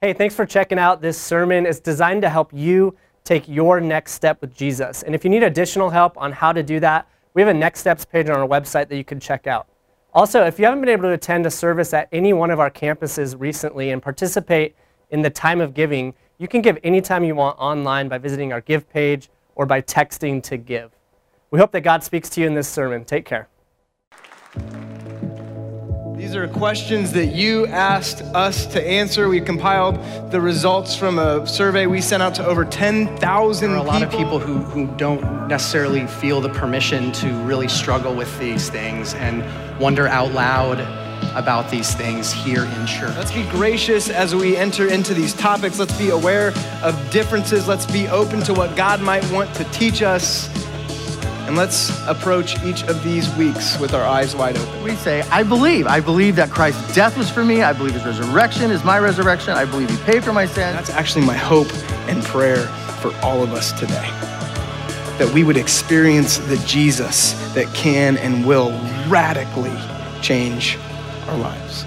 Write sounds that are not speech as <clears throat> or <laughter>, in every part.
Hey, thanks for checking out this sermon. It's designed to help you take your next step with Jesus. And if you need additional help on how to do that, we have a next steps page on our website that you can check out. Also, if you haven't been able to attend a service at any one of our campuses recently and participate in the time of giving, you can give anytime you want online by visiting our give page or by texting to give. We hope that God speaks to you in this sermon. Take care. These are questions that you asked us to answer. We compiled the results from a survey we sent out to over 10,000 There are a lot of people who, who don't necessarily feel the permission to really struggle with these things and wonder out loud about these things here in church. Let's be gracious as we enter into these topics. Let's be aware of differences. Let's be open to what God might want to teach us. And let's approach each of these weeks with our eyes wide open. We say, I believe. I believe that Christ's death was for me. I believe his resurrection is my resurrection. I believe he paid for my sins. That's actually my hope and prayer for all of us today. That we would experience the Jesus that can and will radically change our lives.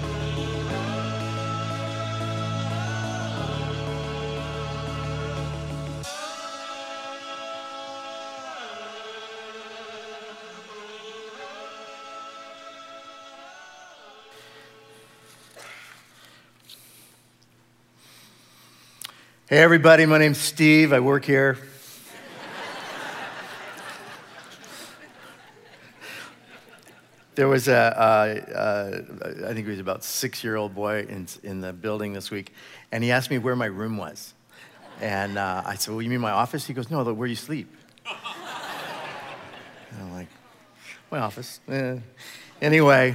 Hey, everybody, my name's Steve. I work here. there was a, I think he was about six year old boy in, in the building this week, and he asked me where my room was. And uh, I said, Well, you mean my office? He goes, No, where you sleep. and I'm like, My office. Eh. Anyway,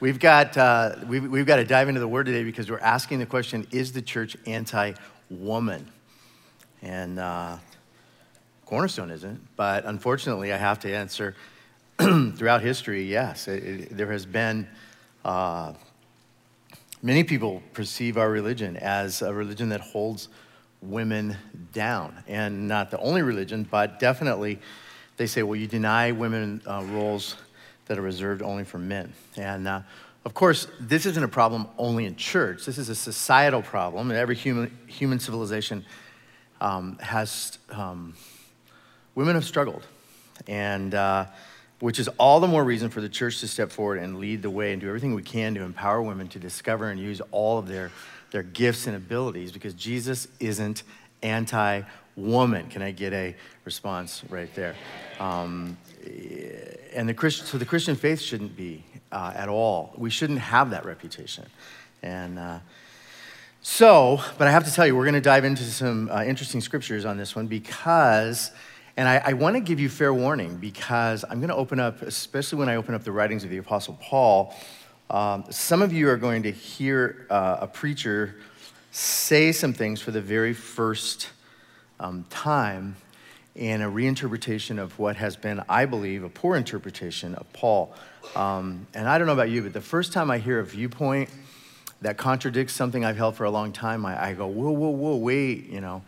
we've got, uh, we've, we've got to dive into the word today because we're asking the question Is the church anti woman? And uh, Cornerstone isn't, but unfortunately, I have to answer <clears throat> throughout history, yes. It, it, there has been, uh, many people perceive our religion as a religion that holds women down. And not the only religion, but definitely they say, well, you deny women uh, roles that are reserved only for men. And uh, of course, this isn't a problem only in church. This is a societal problem. And every human, human civilization um, has, um, women have struggled. And uh, which is all the more reason for the church to step forward and lead the way and do everything we can to empower women to discover and use all of their, their gifts and abilities because Jesus isn't anti woman. Can I get a response right there? Um, and the Christian, so the Christian faith shouldn't be uh, at all. We shouldn't have that reputation. And uh, so, but I have to tell you, we're going to dive into some uh, interesting scriptures on this one because and I, I want to give you fair warning because I'm going to open up, especially when I open up the writings of the Apostle Paul, um, some of you are going to hear uh, a preacher say some things for the very first um, time in a reinterpretation of what has been, I believe, a poor interpretation of Paul. Um, and I don't know about you, but the first time I hear a viewpoint that contradicts something I've held for a long time, I, I go, whoa, whoa, whoa, wait, you know.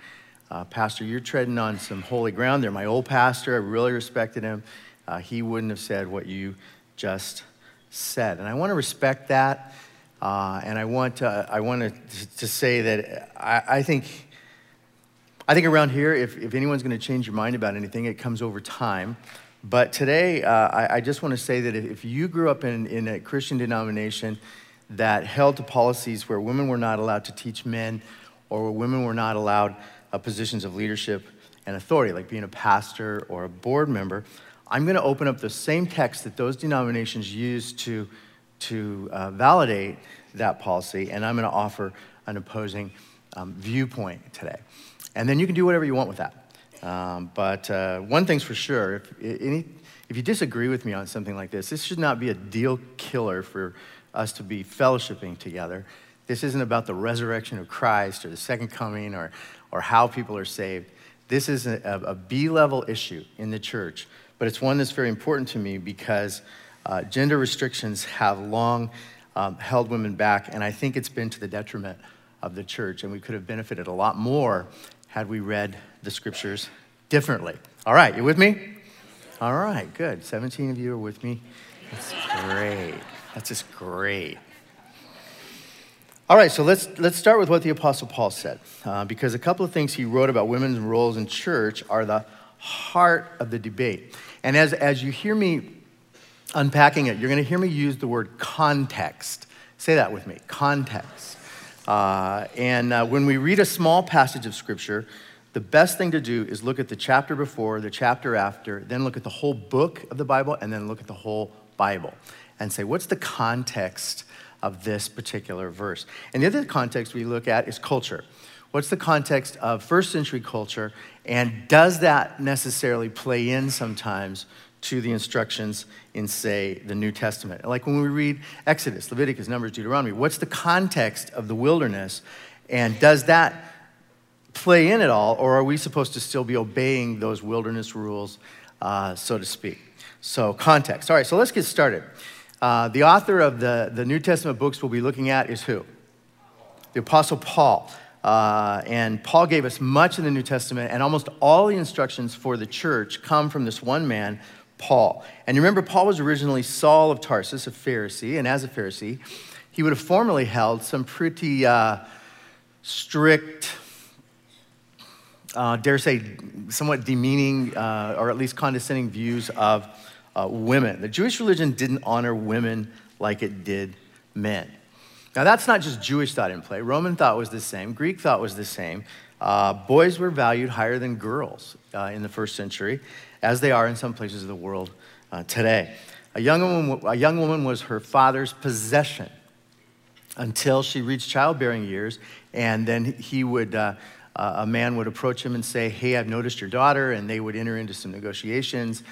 Uh, pastor, you're treading on some holy ground there. My old pastor, I really respected him. Uh, he wouldn't have said what you just said. And I want to respect that. Uh, and I want to, I want to, to say that I, I think, I think around here, if, if anyone's going to change your mind about anything, it comes over time. But today, uh, I, I, just want to say that if you grew up in, in a Christian denomination that held to policies where women were not allowed to teach men or where women were not allowed uh, positions of leadership and authority, like being a pastor or a board member, I'm going to open up the same text that those denominations use to, to uh, validate that policy, and I'm going to offer an opposing um, viewpoint today. And then you can do whatever you want with that. Um, but uh, one thing's for sure if, any, if you disagree with me on something like this, this should not be a deal killer for us to be fellowshipping together. This isn't about the resurrection of Christ or the second coming or, or how people are saved. This is a, a B level issue in the church, but it's one that's very important to me because uh, gender restrictions have long um, held women back, and I think it's been to the detriment of the church, and we could have benefited a lot more had we read the scriptures differently. All right, you with me? All right, good. 17 of you are with me. That's great. That's just great. All right, so let's, let's start with what the Apostle Paul said, uh, because a couple of things he wrote about women's roles in church are the heart of the debate. And as, as you hear me unpacking it, you're going to hear me use the word context. Say that with me context. Uh, and uh, when we read a small passage of Scripture, the best thing to do is look at the chapter before, the chapter after, then look at the whole book of the Bible, and then look at the whole Bible and say, what's the context of this particular verse. And the other context we look at is culture. What's the context of first century culture, and does that necessarily play in sometimes to the instructions in, say, the New Testament? Like when we read Exodus, Leviticus, Numbers, Deuteronomy, what's the context of the wilderness, and does that play in at all, or are we supposed to still be obeying those wilderness rules, uh, so to speak? So, context. All right, so let's get started. Uh, the author of the, the New Testament books we'll be looking at is who? The Apostle Paul. Uh, and Paul gave us much in the New Testament, and almost all the instructions for the church come from this one man, Paul. And you remember, Paul was originally Saul of Tarsus, a Pharisee, and as a Pharisee, he would have formerly held some pretty uh, strict, uh, dare say, somewhat demeaning uh, or at least condescending views of uh, women. The Jewish religion didn't honor women like it did men. Now, that's not just Jewish thought in play. Roman thought was the same, Greek thought was the same. Uh, boys were valued higher than girls uh, in the first century, as they are in some places of the world uh, today. A young, woman, a young woman was her father's possession until she reached childbearing years, and then he would. Uh, uh, a man would approach him and say, Hey, I've noticed your daughter, and they would enter into some negotiations.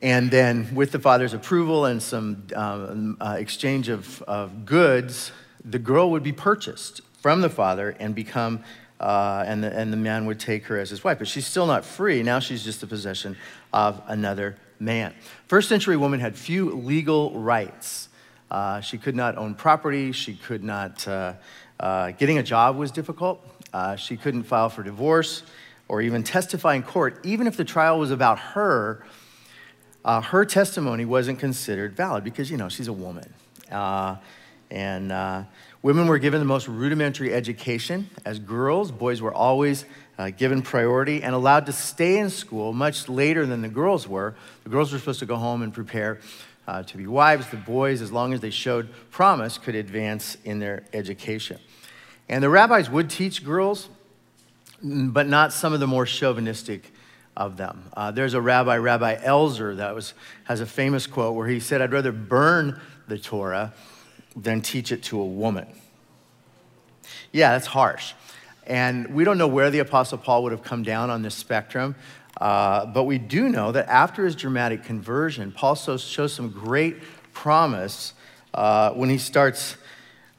And then, with the father's approval and some um, uh, exchange of, of goods, the girl would be purchased from the father and become, uh, and, the, and the man would take her as his wife. But she's still not free. Now she's just the possession of another man. First century woman had few legal rights. Uh, she could not own property. She could not, uh, uh, getting a job was difficult. Uh, she couldn't file for divorce or even testify in court, even if the trial was about her uh, her testimony wasn't considered valid because, you know, she's a woman. And women were given the most rudimentary education. As girls, boys were always uh, given priority and allowed to stay in school much later than the girls were. The girls were supposed to go home and prepare uh, to be wives. The boys, as long as they showed promise, could advance in their education. And the rabbis would teach girls, but not some of the more chauvinistic of them. Uh, there's a rabbi, Rabbi Eliezer, that was, has a famous quote where he said, I'd rather burn the Torah than teach it to a woman. Yeah, that's harsh. And we don't know where the Apostle Paul would have come down on this spectrum, uh, but we do know that after his dramatic conversion, Paul shows some great promise uh, when he starts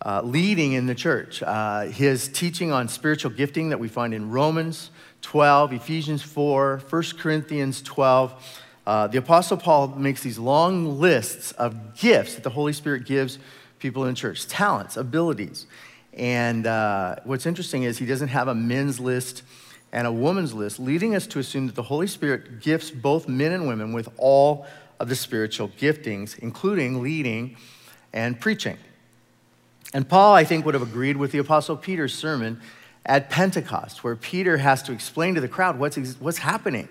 uh, leading in the church. Uh, his teaching on spiritual gifting that we find in Romans, 12, Ephesians 4, 1 Corinthians 12. Uh, the Apostle Paul makes these long lists of gifts that the Holy Spirit gives people in church talents, abilities. And uh, what's interesting is he doesn't have a men's list and a woman's list, leading us to assume that the Holy Spirit gifts both men and women with all of the spiritual giftings, including leading and preaching. And Paul, I think, would have agreed with the Apostle Peter's sermon at Pentecost, where Peter has to explain to the crowd what's, what's happening.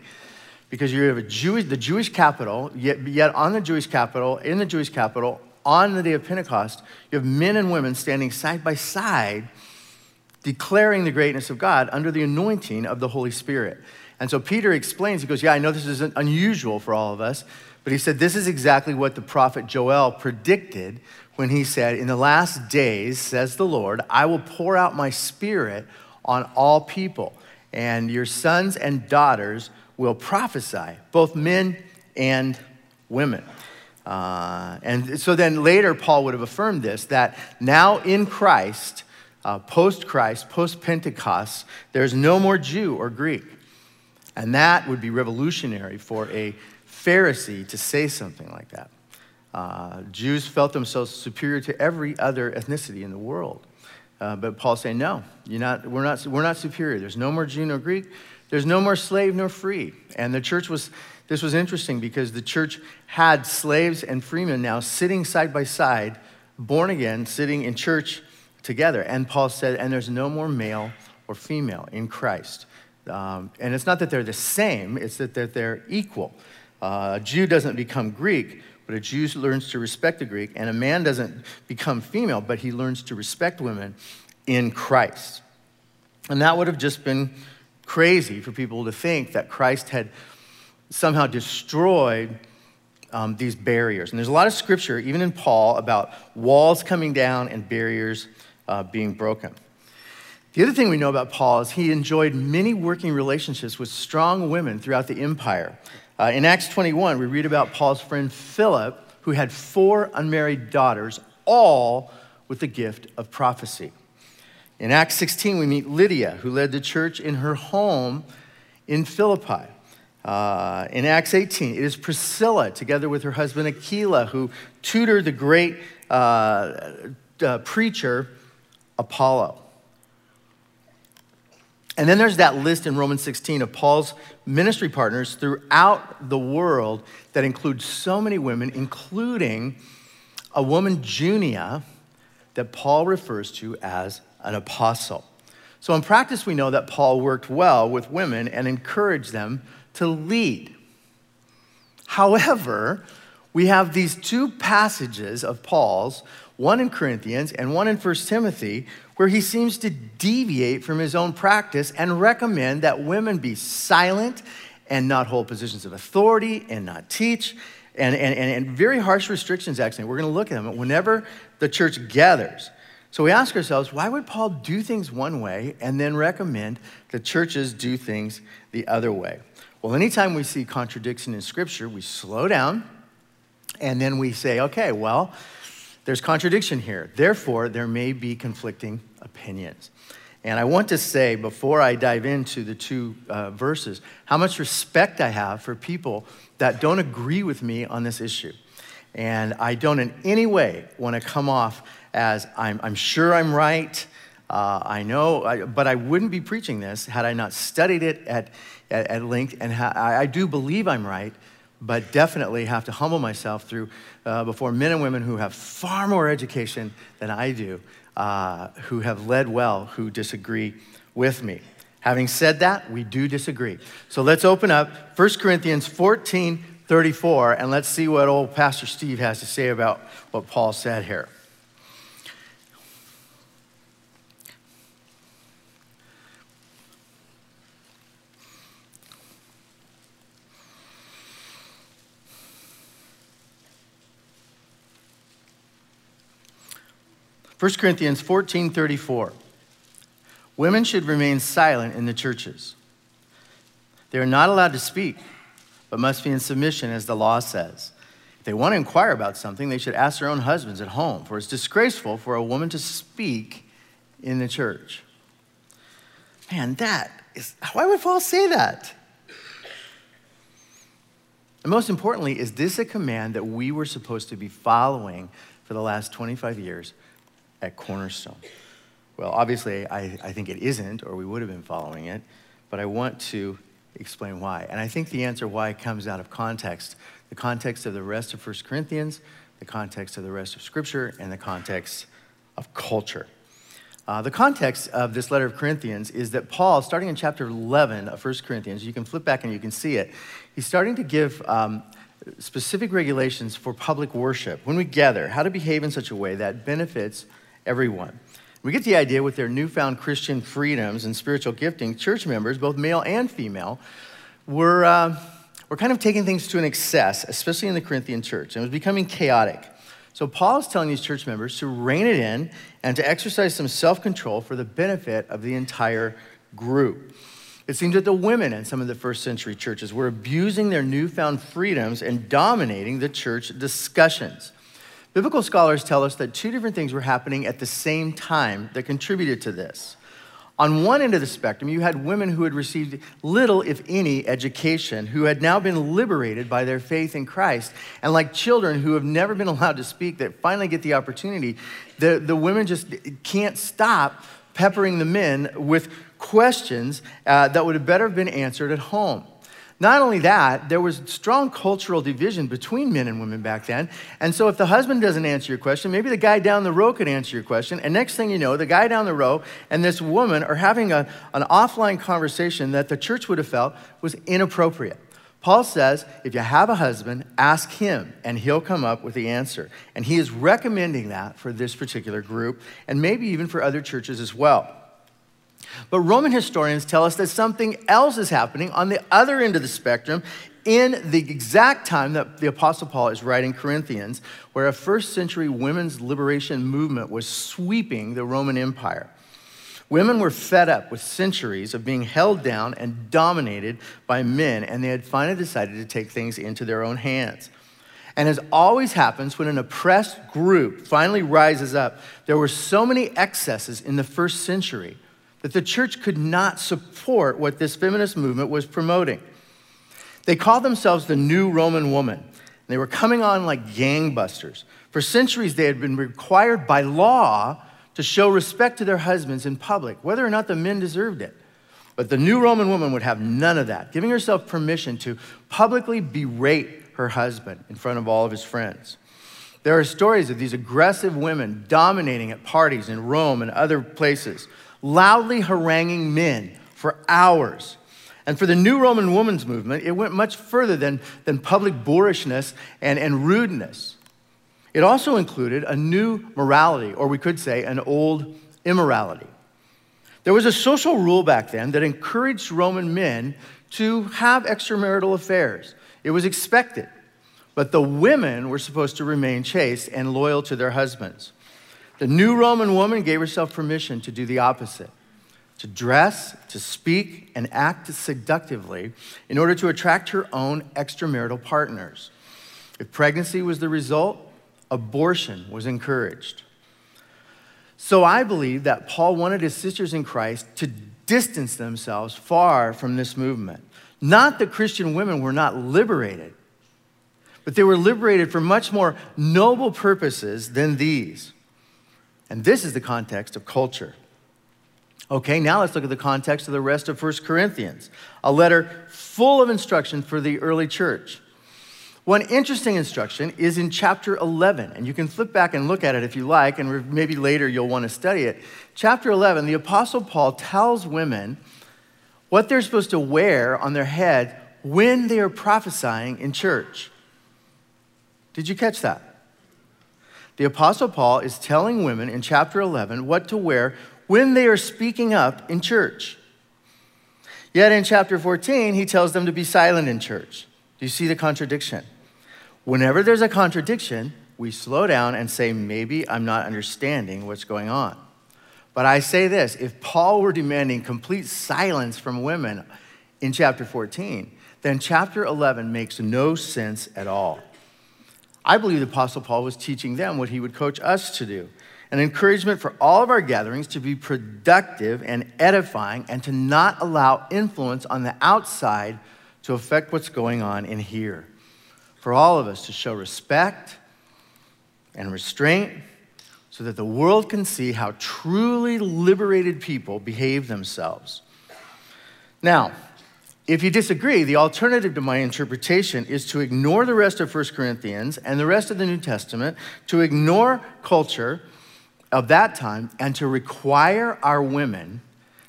Because you have a Jewish, the Jewish capital, yet, yet on the Jewish capital, in the Jewish capital, on the day of Pentecost, you have men and women standing side by side, declaring the greatness of God under the anointing of the Holy Spirit. And so Peter explains, he goes, Yeah, I know this is unusual for all of us, but he said, This is exactly what the prophet Joel predicted when he said, In the last days, says the Lord, I will pour out my spirit on all people, and your sons and daughters will prophesy, both men and women. Uh, and so then later, Paul would have affirmed this that now in Christ, uh, post Christ, post Pentecost, there's no more Jew or Greek. And that would be revolutionary for a Pharisee to say something like that. Uh, Jews felt themselves superior to every other ethnicity in the world. Uh, but Paul's saying, no, you're not, we're, not, we're not superior. There's no more Jew nor Greek. There's no more slave nor free. And the church was, this was interesting because the church had slaves and freemen now sitting side by side, born again, sitting in church together. And Paul said, and there's no more male or female in Christ. Um, and it's not that they're the same, it's that they're, they're equal. Uh, a Jew doesn't become Greek, but a Jew learns to respect the Greek, and a man doesn't become female, but he learns to respect women in Christ. And that would have just been crazy for people to think that Christ had somehow destroyed um, these barriers. And there's a lot of scripture, even in Paul, about walls coming down and barriers uh, being broken. The other thing we know about Paul is he enjoyed many working relationships with strong women throughout the empire. Uh, in Acts 21, we read about Paul's friend Philip, who had four unmarried daughters, all with the gift of prophecy. In Acts 16, we meet Lydia, who led the church in her home in Philippi. Uh, in Acts 18, it is Priscilla, together with her husband Aquila, who tutored the great uh, uh, preacher Apollo. And then there's that list in Romans 16 of Paul's ministry partners throughout the world that includes so many women, including a woman, Junia, that Paul refers to as an apostle. So, in practice, we know that Paul worked well with women and encouraged them to lead. However, we have these two passages of Paul's, one in Corinthians and one in 1 Timothy, where he seems to deviate from his own practice and recommend that women be silent and not hold positions of authority and not teach. And, and, and very harsh restrictions, actually. We're going to look at them whenever the church gathers. So we ask ourselves, why would Paul do things one way and then recommend the churches do things the other way? Well, anytime we see contradiction in Scripture, we slow down and then we say, okay, well, there's contradiction here. Therefore, there may be conflicting opinions. And I want to say, before I dive into the two uh, verses, how much respect I have for people that don't agree with me on this issue. And I don't in any way want to come off as I'm, I'm sure I'm right. Uh, I know, I, but I wouldn't be preaching this had I not studied it at, at, at length. And ha- I do believe I'm right but definitely have to humble myself through uh, before men and women who have far more education than I do, uh, who have led well, who disagree with me. Having said that, we do disagree. So let's open up 1 Corinthians 14 34, and let's see what old Pastor Steve has to say about what Paul said here. 1 Corinthians 14 34. Women should remain silent in the churches. They are not allowed to speak, but must be in submission, as the law says. If they want to inquire about something, they should ask their own husbands at home, for it's disgraceful for a woman to speak in the church. Man, that is, why would Paul say that? And most importantly, is this a command that we were supposed to be following for the last 25 years at Cornerstone? Well, obviously, I, I think it isn't, or we would have been following it, but I want to explain why. And I think the answer why comes out of context the context of the rest of 1 Corinthians, the context of the rest of Scripture, and the context of culture. Uh, the context of this letter of Corinthians is that Paul, starting in chapter 11 of 1 Corinthians, you can flip back and you can see it, he's starting to give um, specific regulations for public worship. When we gather, how to behave in such a way that benefits everyone. We get the idea with their newfound Christian freedoms and spiritual gifting, church members, both male and female, were, uh, were kind of taking things to an excess, especially in the Corinthian church, and it was becoming chaotic. So Paul is telling these church members to rein it in and to exercise some self control for the benefit of the entire group. It seems that the women in some of the first century churches were abusing their newfound freedoms and dominating the church discussions. Biblical scholars tell us that two different things were happening at the same time that contributed to this. On one end of the spectrum, you had women who had received little, if any, education, who had now been liberated by their faith in Christ. And like children who have never been <laughs> allowed to speak, that finally get the opportunity, the, the women just can't stop peppering the men with questions uh, that would have better been answered at home. Not only that, there was strong cultural division between men and women back then. And so if the husband doesn't answer your question, maybe the guy down the row could answer your question. And next thing you know, the guy down the row and this woman are having a, an offline conversation that the church would have felt was inappropriate. Paul says, if you have a husband, ask him, and he'll come up with the answer. And he is recommending that for this particular group, and maybe even for other churches as well. But Roman historians tell us that something else is happening on the other end of the spectrum in the exact time that the Apostle Paul is writing Corinthians, where a first century women's liberation movement was sweeping the Roman Empire. Women were fed up with centuries of being held down and dominated by men, and they had finally decided to take things into their own hands. And as always happens when an oppressed group finally rises up, there were so many excesses in the first century that the church could not support what this feminist movement was promoting. They called themselves the New Roman Woman. They were coming on like gangbusters. For centuries, they had been required by law to show respect to their husbands in public, whether or not the men deserved it. But the new Roman woman would have none of that, giving herself permission to publicly berate her husband in front of all of his friends. There are stories of these aggressive women dominating at parties in Rome and other places, loudly haranguing men for hours. And for the new Roman woman's movement, it went much further than, than public boorishness and, and rudeness. It also included a new morality, or we could say an old immorality. There was a social rule back then that encouraged Roman men to have extramarital affairs. It was expected. But the women were supposed to remain chaste and loyal to their husbands. The new Roman woman gave herself permission to do the opposite to dress, to speak, and act seductively in order to attract her own extramarital partners. If pregnancy was the result, abortion was encouraged. So I believe that Paul wanted his sisters in Christ to distance themselves far from this movement. Not that Christian women were not liberated, but they were liberated for much more noble purposes than these. And this is the context of culture. Okay, now let's look at the context of the rest of 1 Corinthians, a letter full of instruction for the early church. One interesting instruction is in chapter 11, and you can flip back and look at it if you like, and maybe later you'll want to study it. Chapter 11, the Apostle Paul tells women what they're supposed to wear on their head when they are prophesying in church. Did you catch that? The Apostle Paul is telling women in chapter 11 what to wear when they are speaking up in church. Yet in chapter 14, he tells them to be silent in church. Do you see the contradiction? Whenever there's a contradiction, we slow down and say, maybe I'm not understanding what's going on. But I say this if Paul were demanding complete silence from women in chapter 14, then chapter 11 makes no sense at all. I believe the Apostle Paul was teaching them what he would coach us to do an encouragement for all of our gatherings to be productive and edifying and to not allow influence on the outside to affect what's going on in here. For all of us to show respect and restraint so that the world can see how truly liberated people behave themselves. Now, if you disagree, the alternative to my interpretation is to ignore the rest of 1 Corinthians and the rest of the New Testament, to ignore culture of that time, and to require our women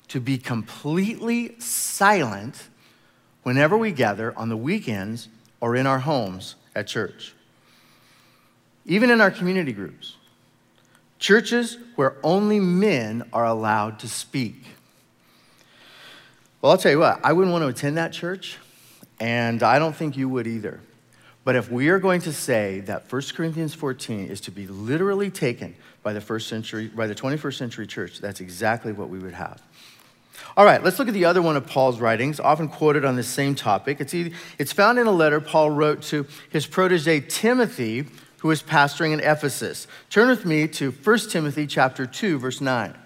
to be completely silent whenever we gather on the weekends or in our homes at church. Even in our community groups, churches where only men are allowed to speak. Well, I'll tell you what, I wouldn't want to attend that church, and I don't think you would either. But if we are going to say that 1 Corinthians 14 is to be literally taken by the first century, by the 21st century church, that's exactly what we would have. All right, let's look at the other one of Paul's writings, often quoted on this same topic. It's, it's found in a letter Paul wrote to his protege Timothy, who was pastoring in Ephesus. Turn with me to 1 Timothy chapter 2, verse 9.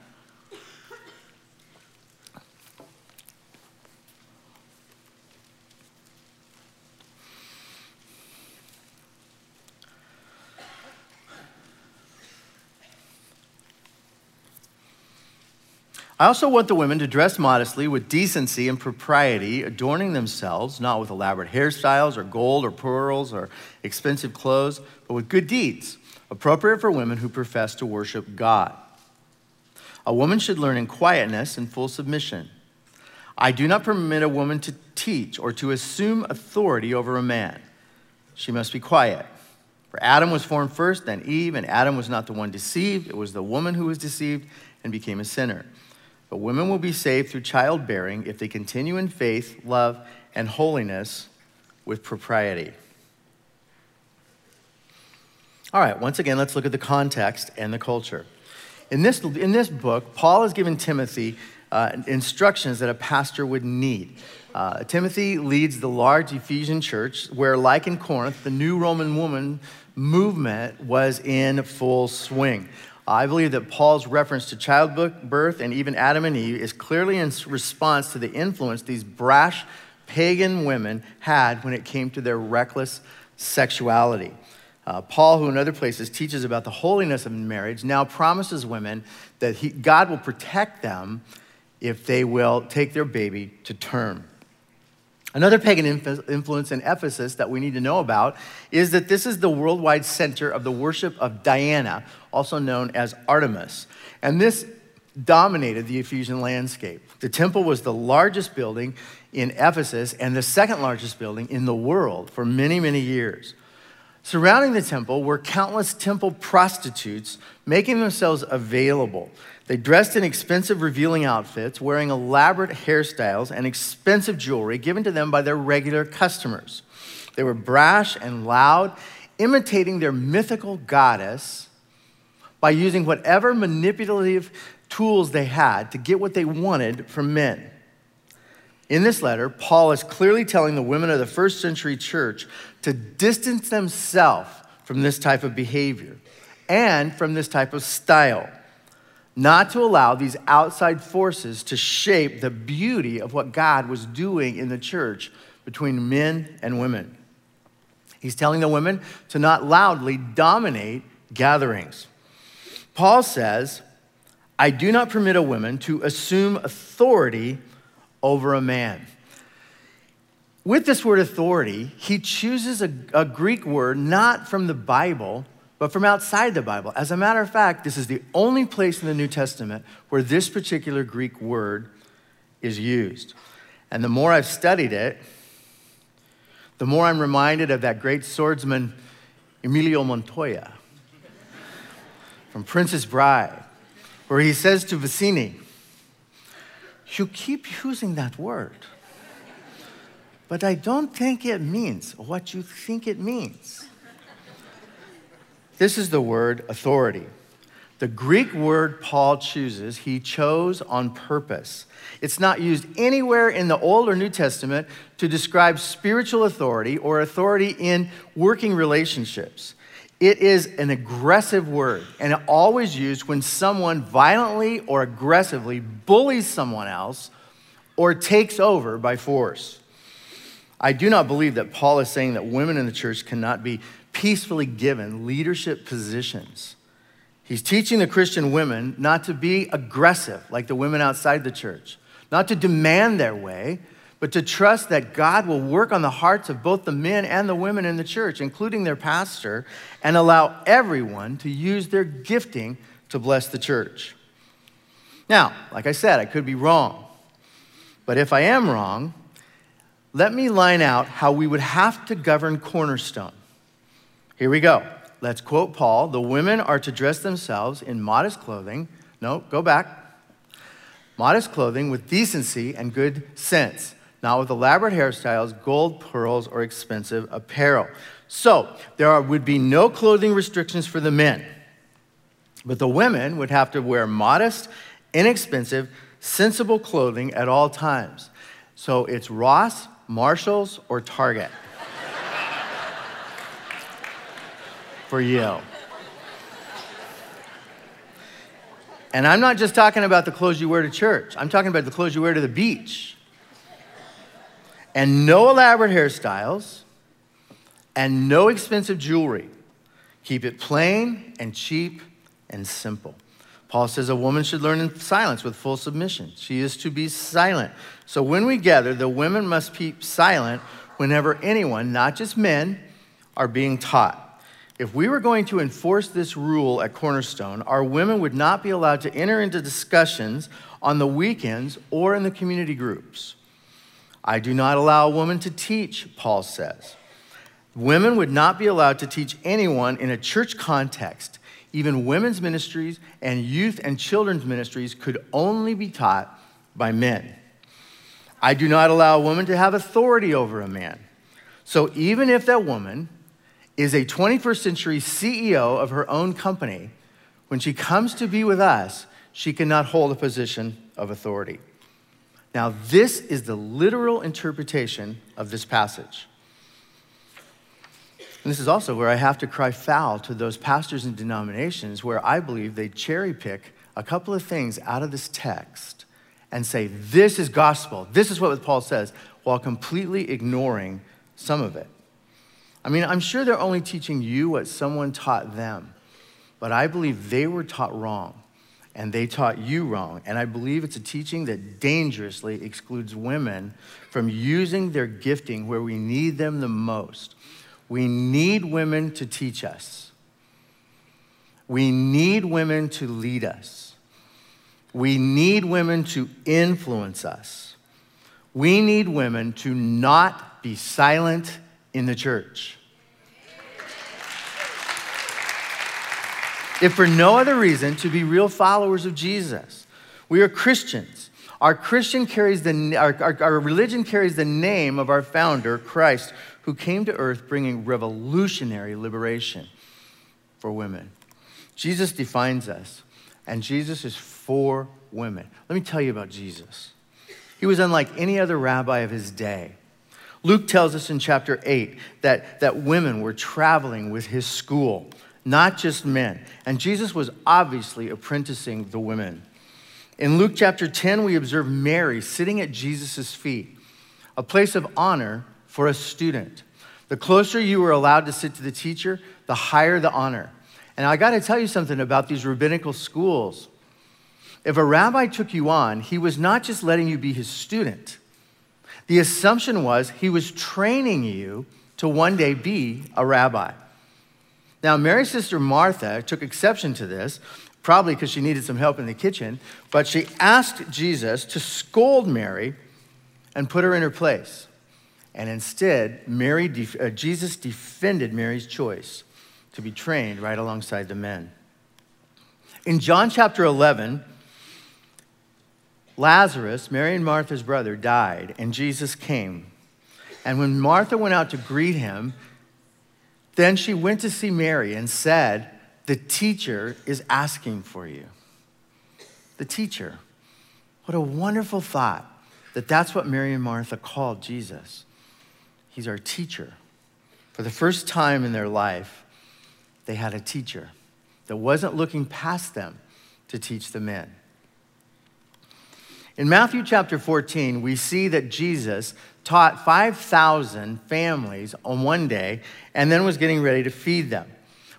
I also want the women to dress modestly with decency and propriety, adorning themselves not with elaborate hairstyles or gold or pearls or expensive clothes, but with good deeds, appropriate for women who profess to worship God. A woman should learn in quietness and full submission. I do not permit a woman to teach or to assume authority over a man. She must be quiet. For Adam was formed first, then Eve, and Adam was not the one deceived. It was the woman who was deceived and became a sinner. But women will be saved through childbearing if they continue in faith, love, and holiness with propriety. All right, once again, let's look at the context and the culture. In this, in this book, Paul has given Timothy uh, instructions that a pastor would need. Uh, Timothy leads the large Ephesian church, where, like in Corinth, the new Roman woman movement was in full swing. I believe that Paul's reference to childbirth and even Adam and Eve is clearly in response to the influence these brash pagan women had when it came to their reckless sexuality. Uh, Paul, who in other places teaches about the holiness of marriage, now promises women that he, God will protect them if they will take their baby to term. Another pagan influence in Ephesus that we need to know about is that this is the worldwide center of the worship of Diana, also known as Artemis. And this dominated the Ephesian landscape. The temple was the largest building in Ephesus and the second largest building in the world for many, many years. Surrounding the temple were countless temple prostitutes making themselves available. They dressed in expensive, revealing outfits, wearing elaborate hairstyles and expensive jewelry given to them by their regular customers. They were brash and loud, imitating their mythical goddess by using whatever manipulative tools they had to get what they wanted from men. In this letter, Paul is clearly telling the women of the first century church to distance themselves from this type of behavior and from this type of style not to allow these outside forces to shape the beauty of what God was doing in the church between men and women. He's telling the women to not loudly dominate gatherings. Paul says, I do not permit a woman to assume authority over a man. With this word authority, he chooses a, a Greek word not from the Bible, but from outside the Bible. As a matter of fact, this is the only place in the New Testament where this particular Greek word is used. And the more I've studied it, the more I'm reminded of that great swordsman, Emilio Montoya, from Princess Bride, where he says to Vizzini, You keep using that word, but I don't think it means what you think it means. This is the word authority. The Greek word Paul chooses, he chose on purpose. It's not used anywhere in the Old or New Testament to describe spiritual authority or authority in working relationships. It is an aggressive word and always used when someone violently or aggressively bullies someone else or takes over by force. I do not believe that Paul is saying that women in the church cannot be peacefully given leadership positions. He's teaching the Christian women not to be aggressive like the women outside the church, not to demand their way, but to trust that God will work on the hearts of both the men and the women in the church, including their pastor, and allow everyone to use their gifting to bless the church. Now, like I said, I could be wrong. But if I am wrong, let me line out how we would have to govern Cornerstone. Here we go. Let's quote Paul The women are to dress themselves in modest clothing. No, go back. Modest clothing with decency and good sense, not with elaborate hairstyles, gold, pearls, or expensive apparel. So, there are, would be no clothing restrictions for the men, but the women would have to wear modest, inexpensive, sensible clothing at all times. So, it's Ross, Marshalls, or Target. For you. And I'm not just talking about the clothes you wear to church, I'm talking about the clothes you wear to the beach. And no elaborate hairstyles and no expensive jewelry. Keep it plain and cheap and simple. Paul says a woman should learn in silence with full submission. She is to be silent. So when we gather, the women must keep silent whenever anyone, not just men, are being taught. If we were going to enforce this rule at Cornerstone, our women would not be allowed to enter into discussions on the weekends or in the community groups. I do not allow a woman to teach, Paul says. Women would not be allowed to teach anyone in a church context. Even women's ministries and youth and children's ministries could only be taught by men. I do not allow a woman to have authority over a man. So even if that woman is a 21st century CEO of her own company, when she comes to be with us, she cannot hold a position of authority. Now, this is the literal interpretation of this passage. And this is also where I have to cry foul to those pastors and denominations where I believe they cherry pick a couple of things out of this text and say, this is gospel, this is what Paul says, while completely ignoring some of it. I mean, I'm sure they're only teaching you what someone taught them, but I believe they were taught wrong and they taught you wrong. And I believe it's a teaching that dangerously excludes women from using their gifting where we need them the most. We need women to teach us. We need women to lead us. We need women to influence us. We need women to not be silent in the church. if for no other reason, to be real followers of Jesus. We are Christians. Our Christian carries the, our, our, our, religion carries the name of our founder, Christ, who came to earth bringing revolutionary liberation for women. Jesus defines us, and Jesus is for women. Let me tell you about Jesus. He was unlike any other rabbi of his day. Luke tells us in chapter 8 that, that women were traveling with his school not just men. And Jesus was obviously apprenticing the women. In Luke chapter 10, we observe Mary sitting at Jesus' feet, a place of honor for a student. The closer you were allowed to sit to the teacher, the higher the honor. And I got to tell you something about these rabbinical schools. If a rabbi took you on, he was not just letting you be his student. The assumption was he was training you to one day be a rabbi. Now, Mary's sister Martha took exception to this, probably because she needed some help in the kitchen, but she asked Jesus to scold Mary and put her in her place. And instead, Mary, uh, Jesus defended Mary's choice to be trained right alongside the men. In John chapter 11, Lazarus, Mary and Martha's brother, died, and Jesus came. And when Martha went out to greet him, then she went to see Mary and said, The teacher is asking for you. The teacher. What a wonderful thought that that's what Mary and Martha called Jesus. He's our teacher. For the first time in their life, they had a teacher that wasn't looking past them to teach the men. In Matthew chapter 14, we see that Jesus taught 5,000 families on one day and then was getting ready to feed them.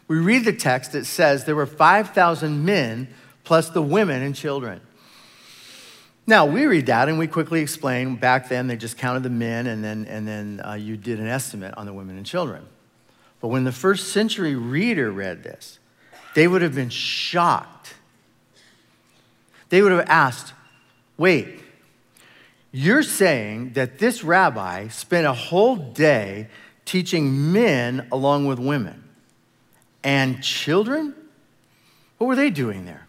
We read the text that says there were 5,000 men plus the women and children. Now, we read that and we quickly explain back then they just counted the men and then, and then uh, you did an estimate on the women and children. But when the first century reader read this, they would have been shocked. They would have asked, wait, you're saying that this rabbi spent a whole day teaching men along with women and children? What were they doing there?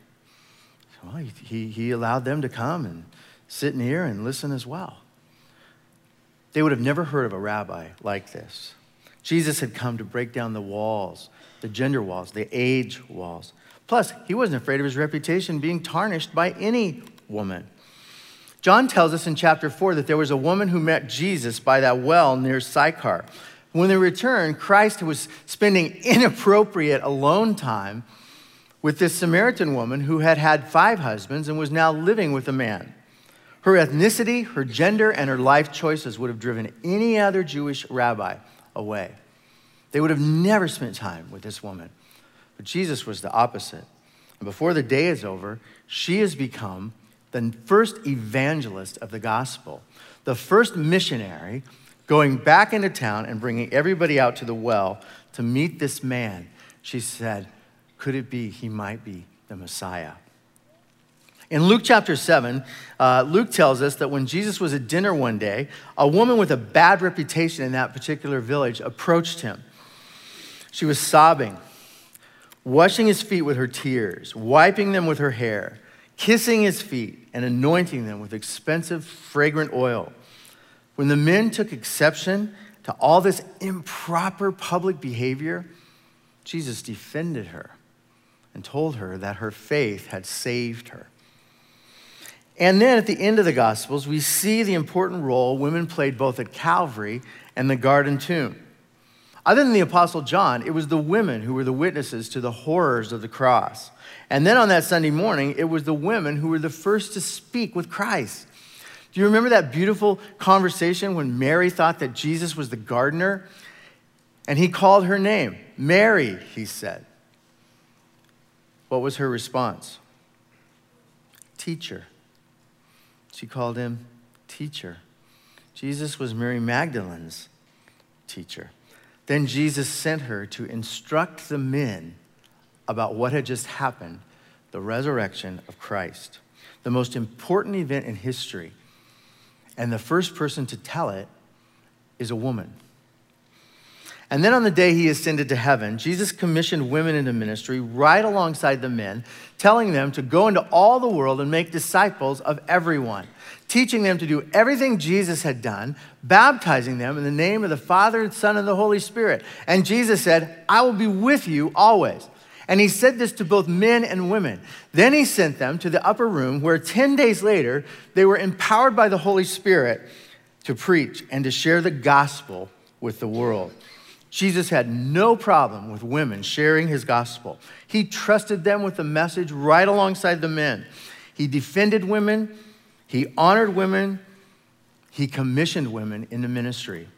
Well, he, he allowed them to come and sit near and listen as well. They would have never heard of a rabbi like this. Jesus had come to break down the walls, the gender walls, the age walls. Plus, he wasn't afraid of his reputation being tarnished by any woman. John tells us in chapter 4 that there was a woman who met Jesus by that well near Sychar. When they returned, Christ was spending inappropriate alone time with this Samaritan woman who had had five husbands and was now living with a man. Her ethnicity, her gender, and her life choices would have driven any other Jewish rabbi away. They would have never spent time with this woman. But Jesus was the opposite. And before the day is over, she has become the first evangelist of the gospel, the first missionary going back into town and bringing everybody out to the well to meet this man. She said, Could it be he might be the Messiah? In Luke chapter 7, uh, Luke tells us that when Jesus was at dinner one day, a woman with a bad reputation in that particular village approached him. She was sobbing, washing his feet with her tears, wiping them with her hair, kissing his feet, and anointing them with expensive, fragrant oil. When the men took exception to all this improper public behavior, Jesus defended her and told her that her faith had saved her. And then at the end of the Gospels, we see the important role women played both at Calvary and the garden tomb. Other than the Apostle John, it was the women who were the witnesses to the horrors of the cross. And then on that Sunday morning, it was the women who were the first to speak with Christ. Do you remember that beautiful conversation when Mary thought that Jesus was the gardener? And he called her name, Mary, he said. What was her response? Teacher. She called him teacher. Jesus was Mary Magdalene's teacher. Then Jesus sent her to instruct the men about what had just happened the resurrection of Christ, the most important event in history. And the first person to tell it is a woman. And then on the day he ascended to heaven, Jesus commissioned women into ministry right alongside the men, telling them to go into all the world and make disciples of everyone, teaching them to do everything Jesus had done, baptizing them in the name of the Father and Son and the Holy Spirit. And Jesus said, I will be with you always. And he said this to both men and women. Then he sent them to the upper room where 10 days later they were empowered by the Holy Spirit to preach and to share the gospel with the world. Jesus had no problem with women sharing his gospel. He trusted them with the message right alongside the men. He defended women, he honored women, he commissioned women into ministry.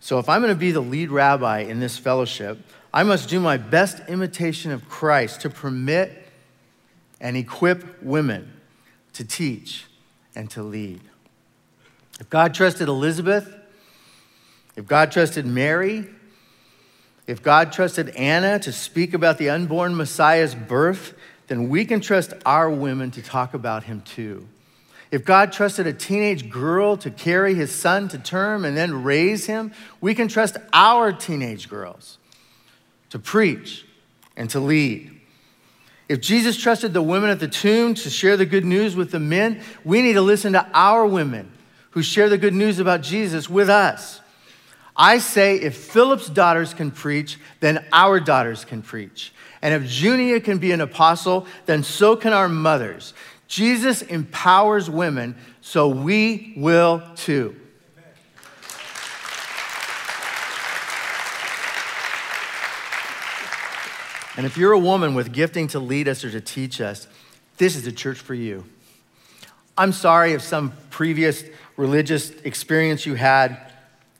So, if I'm going to be the lead rabbi in this fellowship, I must do my best imitation of Christ to permit and equip women to teach and to lead. If God trusted Elizabeth, if God trusted Mary, if God trusted Anna to speak about the unborn Messiah's birth, then we can trust our women to talk about him too. If God trusted a teenage girl to carry his son to term and then raise him, we can trust our teenage girls to preach and to lead. If Jesus trusted the women at the tomb to share the good news with the men, we need to listen to our women who share the good news about Jesus with us. I say if Philip's daughters can preach, then our daughters can preach. And if Junia can be an apostle, then so can our mothers. Jesus empowers women, so we will too. And if you're a woman with gifting to lead us or to teach us, this is a church for you. I'm sorry if some previous religious experience you had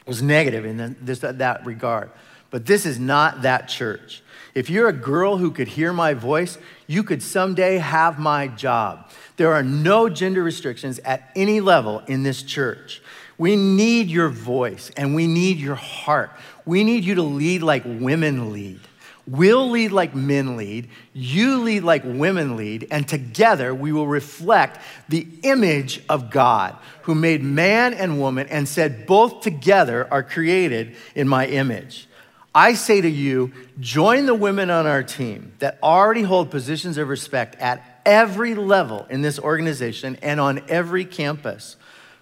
was negative in this, that regard. But this is not that church. If you're a girl who could hear my voice, you could someday have my job. There are no gender restrictions at any level in this church. We need your voice and we need your heart. We need you to lead like women lead. We'll lead like men lead, you lead like women lead, and together we will reflect the image of God who made man and woman and said, Both together are created in my image. I say to you, join the women on our team that already hold positions of respect at every level in this organization and on every campus.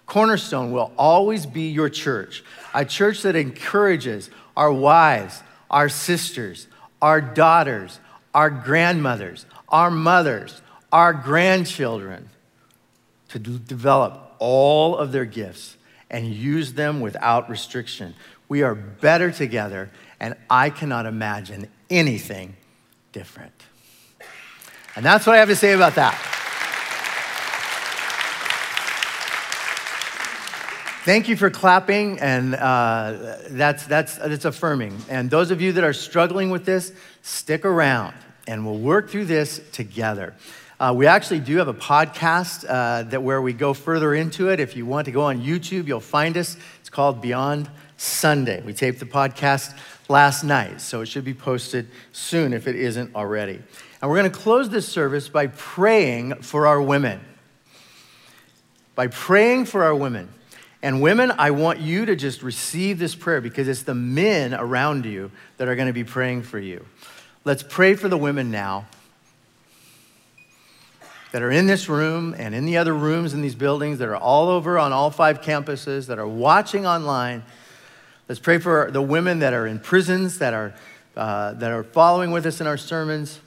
Cornerstone will always be your church, a church that encourages our wives, our sisters, our daughters, our grandmothers, our mothers, our grandchildren to develop all of their gifts and use them without restriction. We are better together, and I cannot imagine anything different. And that's what I have to say about that. Thank you for clapping, and uh, that's, that's, that's affirming. And those of you that are struggling with this, stick around. and we'll work through this together. Uh, we actually do have a podcast uh, that where we go further into it. If you want to go on YouTube, you'll find us. It's called Beyond Sunday. We taped the podcast last night, so it should be posted soon if it isn't already. And we're going to close this service by praying for our women. By praying for our women. And women, I want you to just receive this prayer because it's the men around you that are going to be praying for you. Let's pray for the women now that are in this room and in the other rooms in these buildings that are all over on all five campuses, that are watching online. Let's pray for the women that are in prisons, that are, uh, that are following with us in our sermons.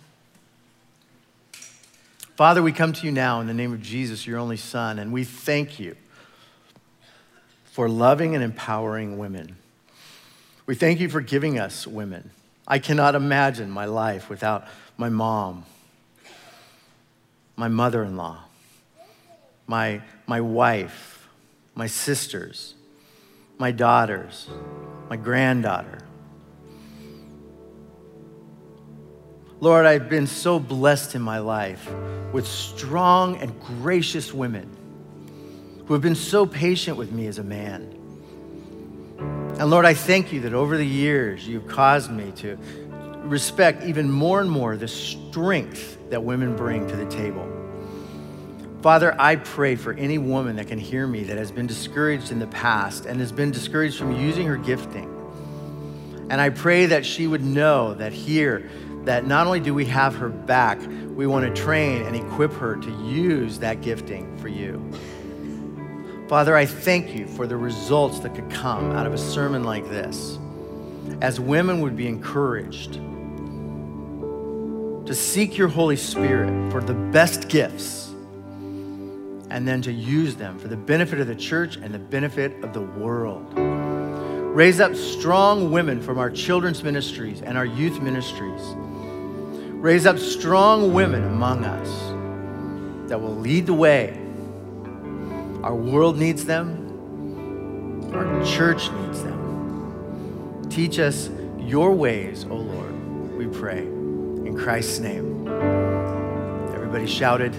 Father, we come to you now in the name of Jesus, your only Son, and we thank you for loving and empowering women. We thank you for giving us women. I cannot imagine my life without my mom, my mother in law, my, my wife, my sisters, my daughters, my granddaughter. Lord, I've been so blessed in my life with strong and gracious women who have been so patient with me as a man. And Lord, I thank you that over the years you've caused me to respect even more and more the strength that women bring to the table. Father, I pray for any woman that can hear me that has been discouraged in the past and has been discouraged from using her gifting. And I pray that she would know that here, that not only do we have her back, we want to train and equip her to use that gifting for you. Father, I thank you for the results that could come out of a sermon like this, as women would be encouraged to seek your Holy Spirit for the best gifts and then to use them for the benefit of the church and the benefit of the world. Raise up strong women from our children's ministries and our youth ministries. Raise up strong women among us that will lead the way our world needs them. Our church needs them. Teach us your ways, O oh Lord, we pray. In Christ's name. Everybody shouted,